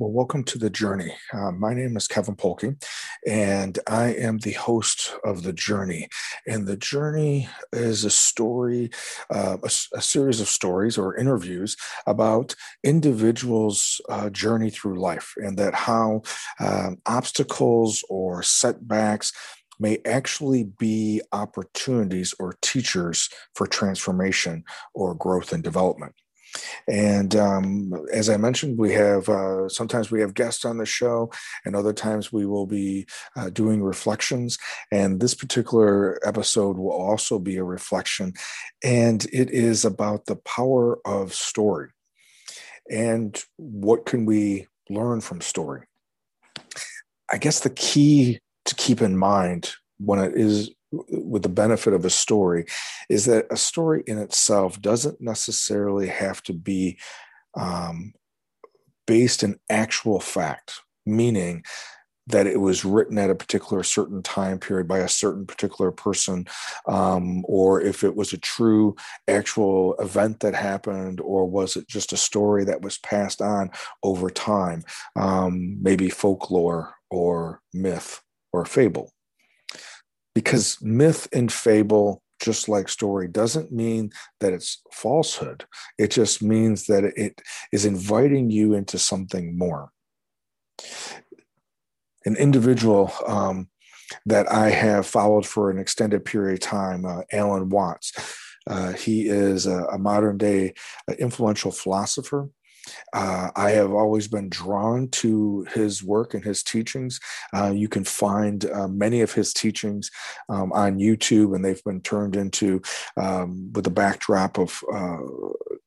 Well, welcome to the journey. Uh, my name is Kevin Polke, and I am the host of the journey. And the journey is a story, uh, a, a, series of stories or interviews about individuals' uh, journey through life, and that how um, obstacles or setbacks may actually be opportunities or teachers for transformation or growth and development. And um, as I mentioned, we have uh, sometimes we have guests on the show, and other times we will be uh, doing reflections. And this particular episode will also be a reflection, and it is about the power of story and what can we learn from story. I guess the key to keep in mind when it is with the benefit of a story is that a story in itself doesn't necessarily have to be um, based in actual fact, meaning that it was written at a particular certain time period by a certain particular person, um, or if it was a true actual event that happened, or was it just a story that was passed on over time, um, maybe folklore or myth or fable because myth and fable just like story doesn't mean that it's falsehood. It just means that it is inviting you into something more. An individual um, that i have followed for an extended period of time uh, alan watts. Uh, he is a, a modern day uh, influential philosopher uh, I have always been drawn to his work and his teachings. Uh, you can find uh, many of his teachings um, on YouTube, and they've been turned into um, with the backdrop of uh,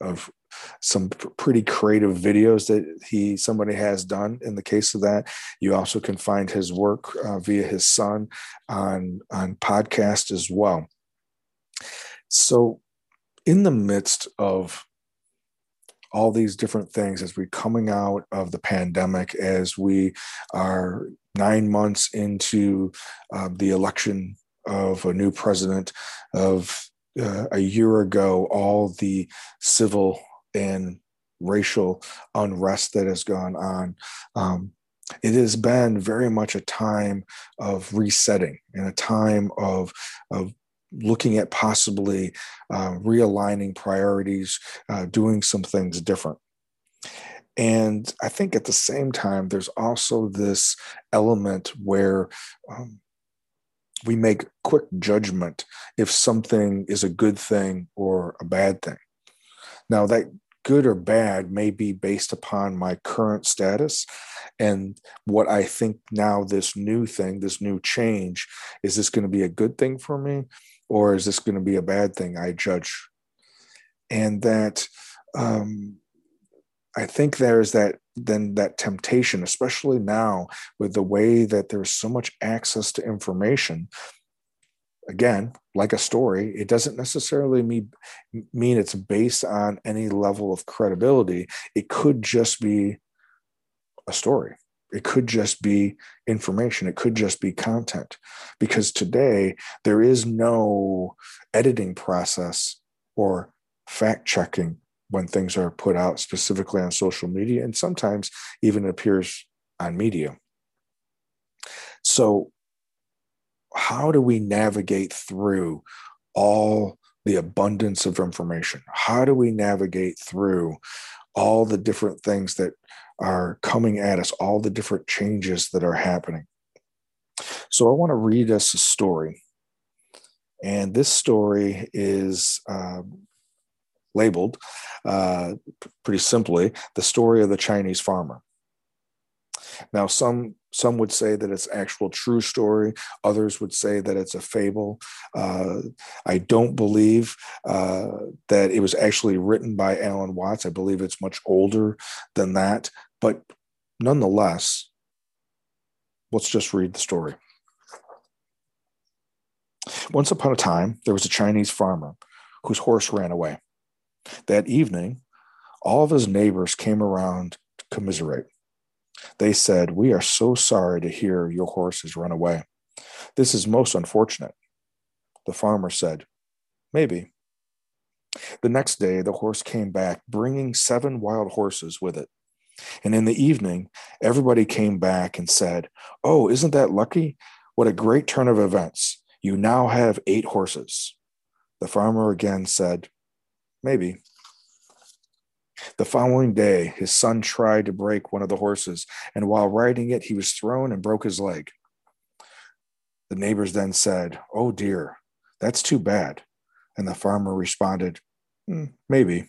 of some pretty creative videos that he somebody has done in the case of that you also can find his work uh, via his son on on podcast as well so in the midst of all these different things as we're coming out of the pandemic, as we are nine months into uh, the election of a new president, of uh, a year ago, all the civil and racial unrest that has gone on. Um, it has been very much a time of resetting and a time of, of looking at possibly uh, realigning priorities, uh, doing some things different. And I think at the same time, there's also this element where um, we make quick judgment if something is a good thing or a bad thing. Now, that good or bad may be based upon my current status and what I think now this new thing, this new change, is this going to be a good thing for me or is this going to be a bad thing? I judge. And that um, I think there's that then that temptation, especially now with the way that there's so much access to information. Again, like a story, it doesn't necessarily mean, mean it's based on any level of credibility. It could just be a story. It could just be information. It could just be content. Because today, there is no editing process or fact checking when things are put out specifically on social media, and sometimes even appears on media. So, how do we navigate through all the abundance of information? How do we navigate through all the different things that are coming at us, all the different changes that are happening. So I want to read us a story. And this story is uh, labeled uh, pretty simply the story of the Chinese farmer. Now, some some would say that it's actual true story. Others would say that it's a fable. Uh, I don't believe uh, that it was actually written by Alan Watts. I believe it's much older than that. But nonetheless, let's just read the story. Once upon a time, there was a Chinese farmer whose horse ran away. That evening, all of his neighbors came around to commiserate. They said, We are so sorry to hear your horse has run away. This is most unfortunate. The farmer said, Maybe. The next day, the horse came back, bringing seven wild horses with it. And in the evening, everybody came back and said, Oh, isn't that lucky? What a great turn of events. You now have eight horses. The farmer again said, Maybe. The following day, his son tried to break one of the horses, and while riding it, he was thrown and broke his leg. The neighbors then said, Oh dear, that's too bad. And the farmer responded, mm, Maybe.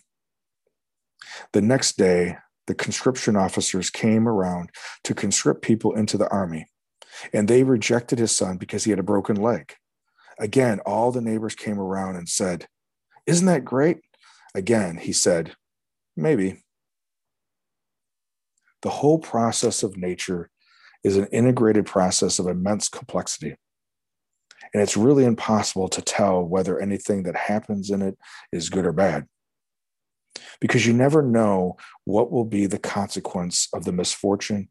The next day, the conscription officers came around to conscript people into the army, and they rejected his son because he had a broken leg. Again, all the neighbors came around and said, Isn't that great? Again, he said, Maybe. The whole process of nature is an integrated process of immense complexity. And it's really impossible to tell whether anything that happens in it is good or bad. Because you never know what will be the consequence of the misfortune,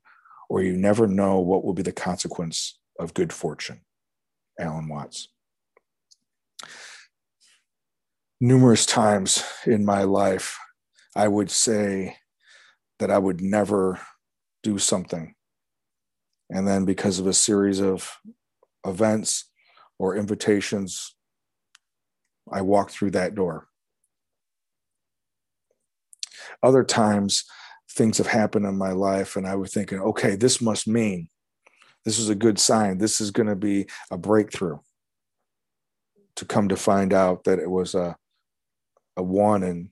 or you never know what will be the consequence of good fortune. Alan Watts. Numerous times in my life, I would say that I would never do something. And then, because of a series of events or invitations, I walk through that door. Other times, things have happened in my life, and I was thinking, okay, this must mean this is a good sign. This is going to be a breakthrough. To come to find out that it was a, a one and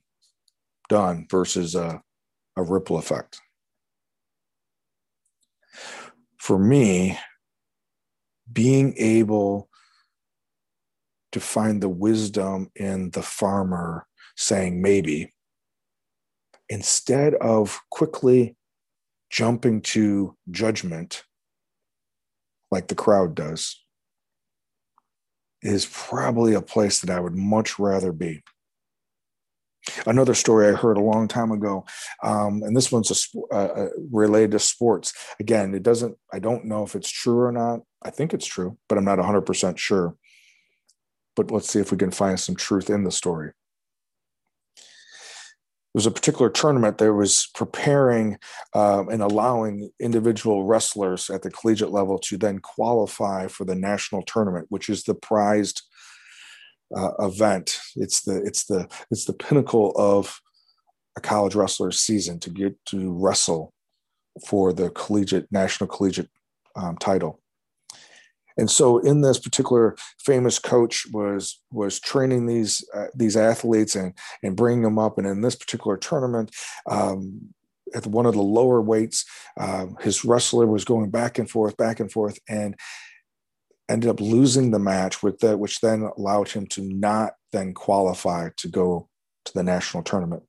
done versus a, a ripple effect. For me, being able to find the wisdom in the farmer saying maybe instead of quickly jumping to judgment like the crowd does is probably a place that I would much rather be. Another story I heard a long time ago, um, and this one's a, uh, uh, related to sports. Again, it doesn't. I don't know if it's true or not. I think it's true, but I'm not 100 percent sure but let's see if we can find some truth in the story. There was a particular tournament that was preparing um, and allowing individual wrestlers at the collegiate level to then qualify for the national tournament, which is the prized uh, event. It's the it's the it's the pinnacle of a college wrestler's season to get to wrestle for the collegiate national collegiate um, title. And so, in this particular, famous coach was was training these uh, these athletes and and bringing them up. And in this particular tournament, um, at one of the lower weights, uh, his wrestler was going back and forth, back and forth, and ended up losing the match with that, which then allowed him to not then qualify to go to the national tournament.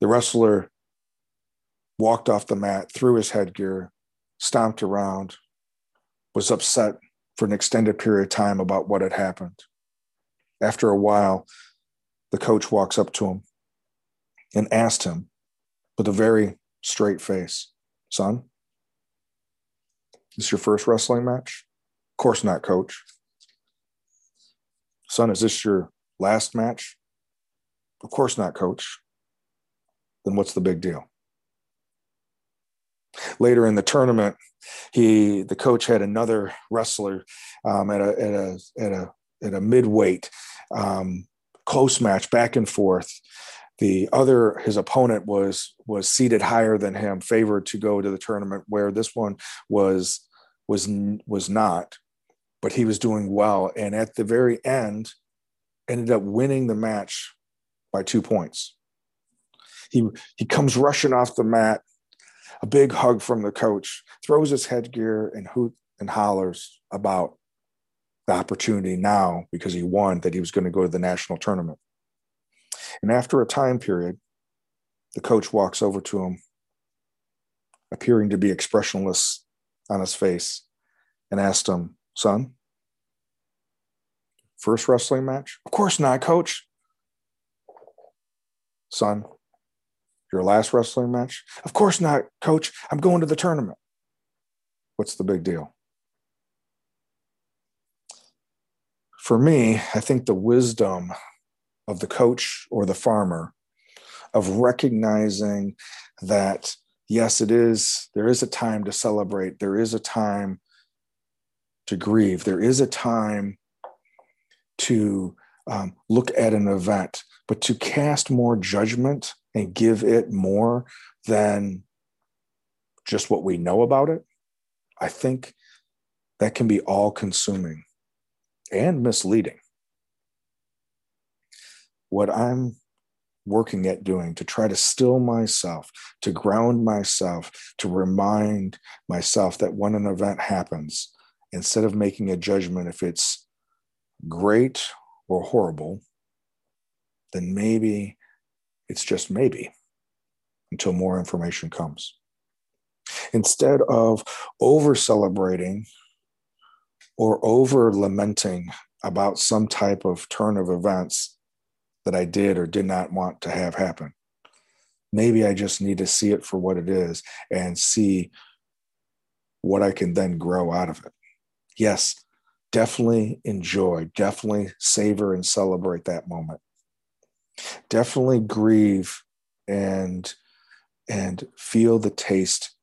The wrestler walked off the mat, threw his headgear, stomped around, was upset for an extended period of time about what had happened. After a while, the coach walks up to him and asked him with a very straight face, Son, this your first wrestling match? Of course not, coach. Son, is this your last match? Of course not, coach. Then what's the big deal? Later in the tournament, he the coach had another wrestler um, at a at a at a at a midweight um, close match back and forth. The other his opponent was was seeded higher than him, favored to go to the tournament. Where this one was was was not, but he was doing well, and at the very end, ended up winning the match by two points. He he comes rushing off the mat a big hug from the coach, throws his headgear and hoot and hollers about the opportunity now because he won that he was going to go to the national tournament. And after a time period, the coach walks over to him, appearing to be expressionless on his face, and asked him, Son, first wrestling match? Of course not, coach. Son, your last wrestling match? Of course not, coach. I'm going to the tournament. What's the big deal? For me, I think the wisdom of the coach or the farmer of recognizing that yes, it is, there is a time to celebrate, there is a time to grieve, there is a time to um, look at an event, but to cast more judgment and give it more than just what we know about it, I think that can be all consuming and misleading. What I'm working at doing to try to still myself, to ground myself, to remind myself that when an event happens, instead of making a judgment if it's great or horrible, then maybe it's just maybe until more information comes. Instead of over celebrating or over lamenting about some type of turn of events that I did or did not want to have happen, maybe I just need to see it for what it is and see what I can then grow out of it. Yes, definitely enjoy, definitely savor and celebrate that moment. Definitely grieve and and feel the taste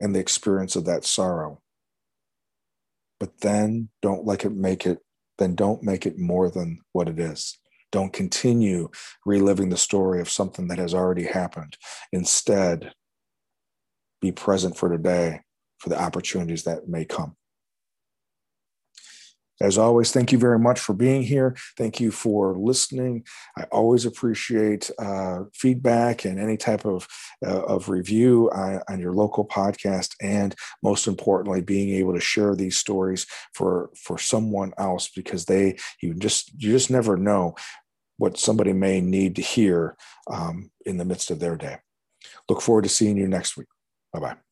and the experience of that sorrow. But then don't let it make it, then don't make it more than what it is. Don't continue reliving the story of something that has already happened. Instead, be present for today for the opportunities that may come. As always, thank you very much for being here. Thank you for listening. I always appreciate uh, feedback and any type of, uh, of review on, on, your local podcast. And most importantly, being able to share these stories for, for someone else because they, you just, you just never know what somebody may need to hear um, in the midst of their day. Look forward to seeing you next week. Bye bye.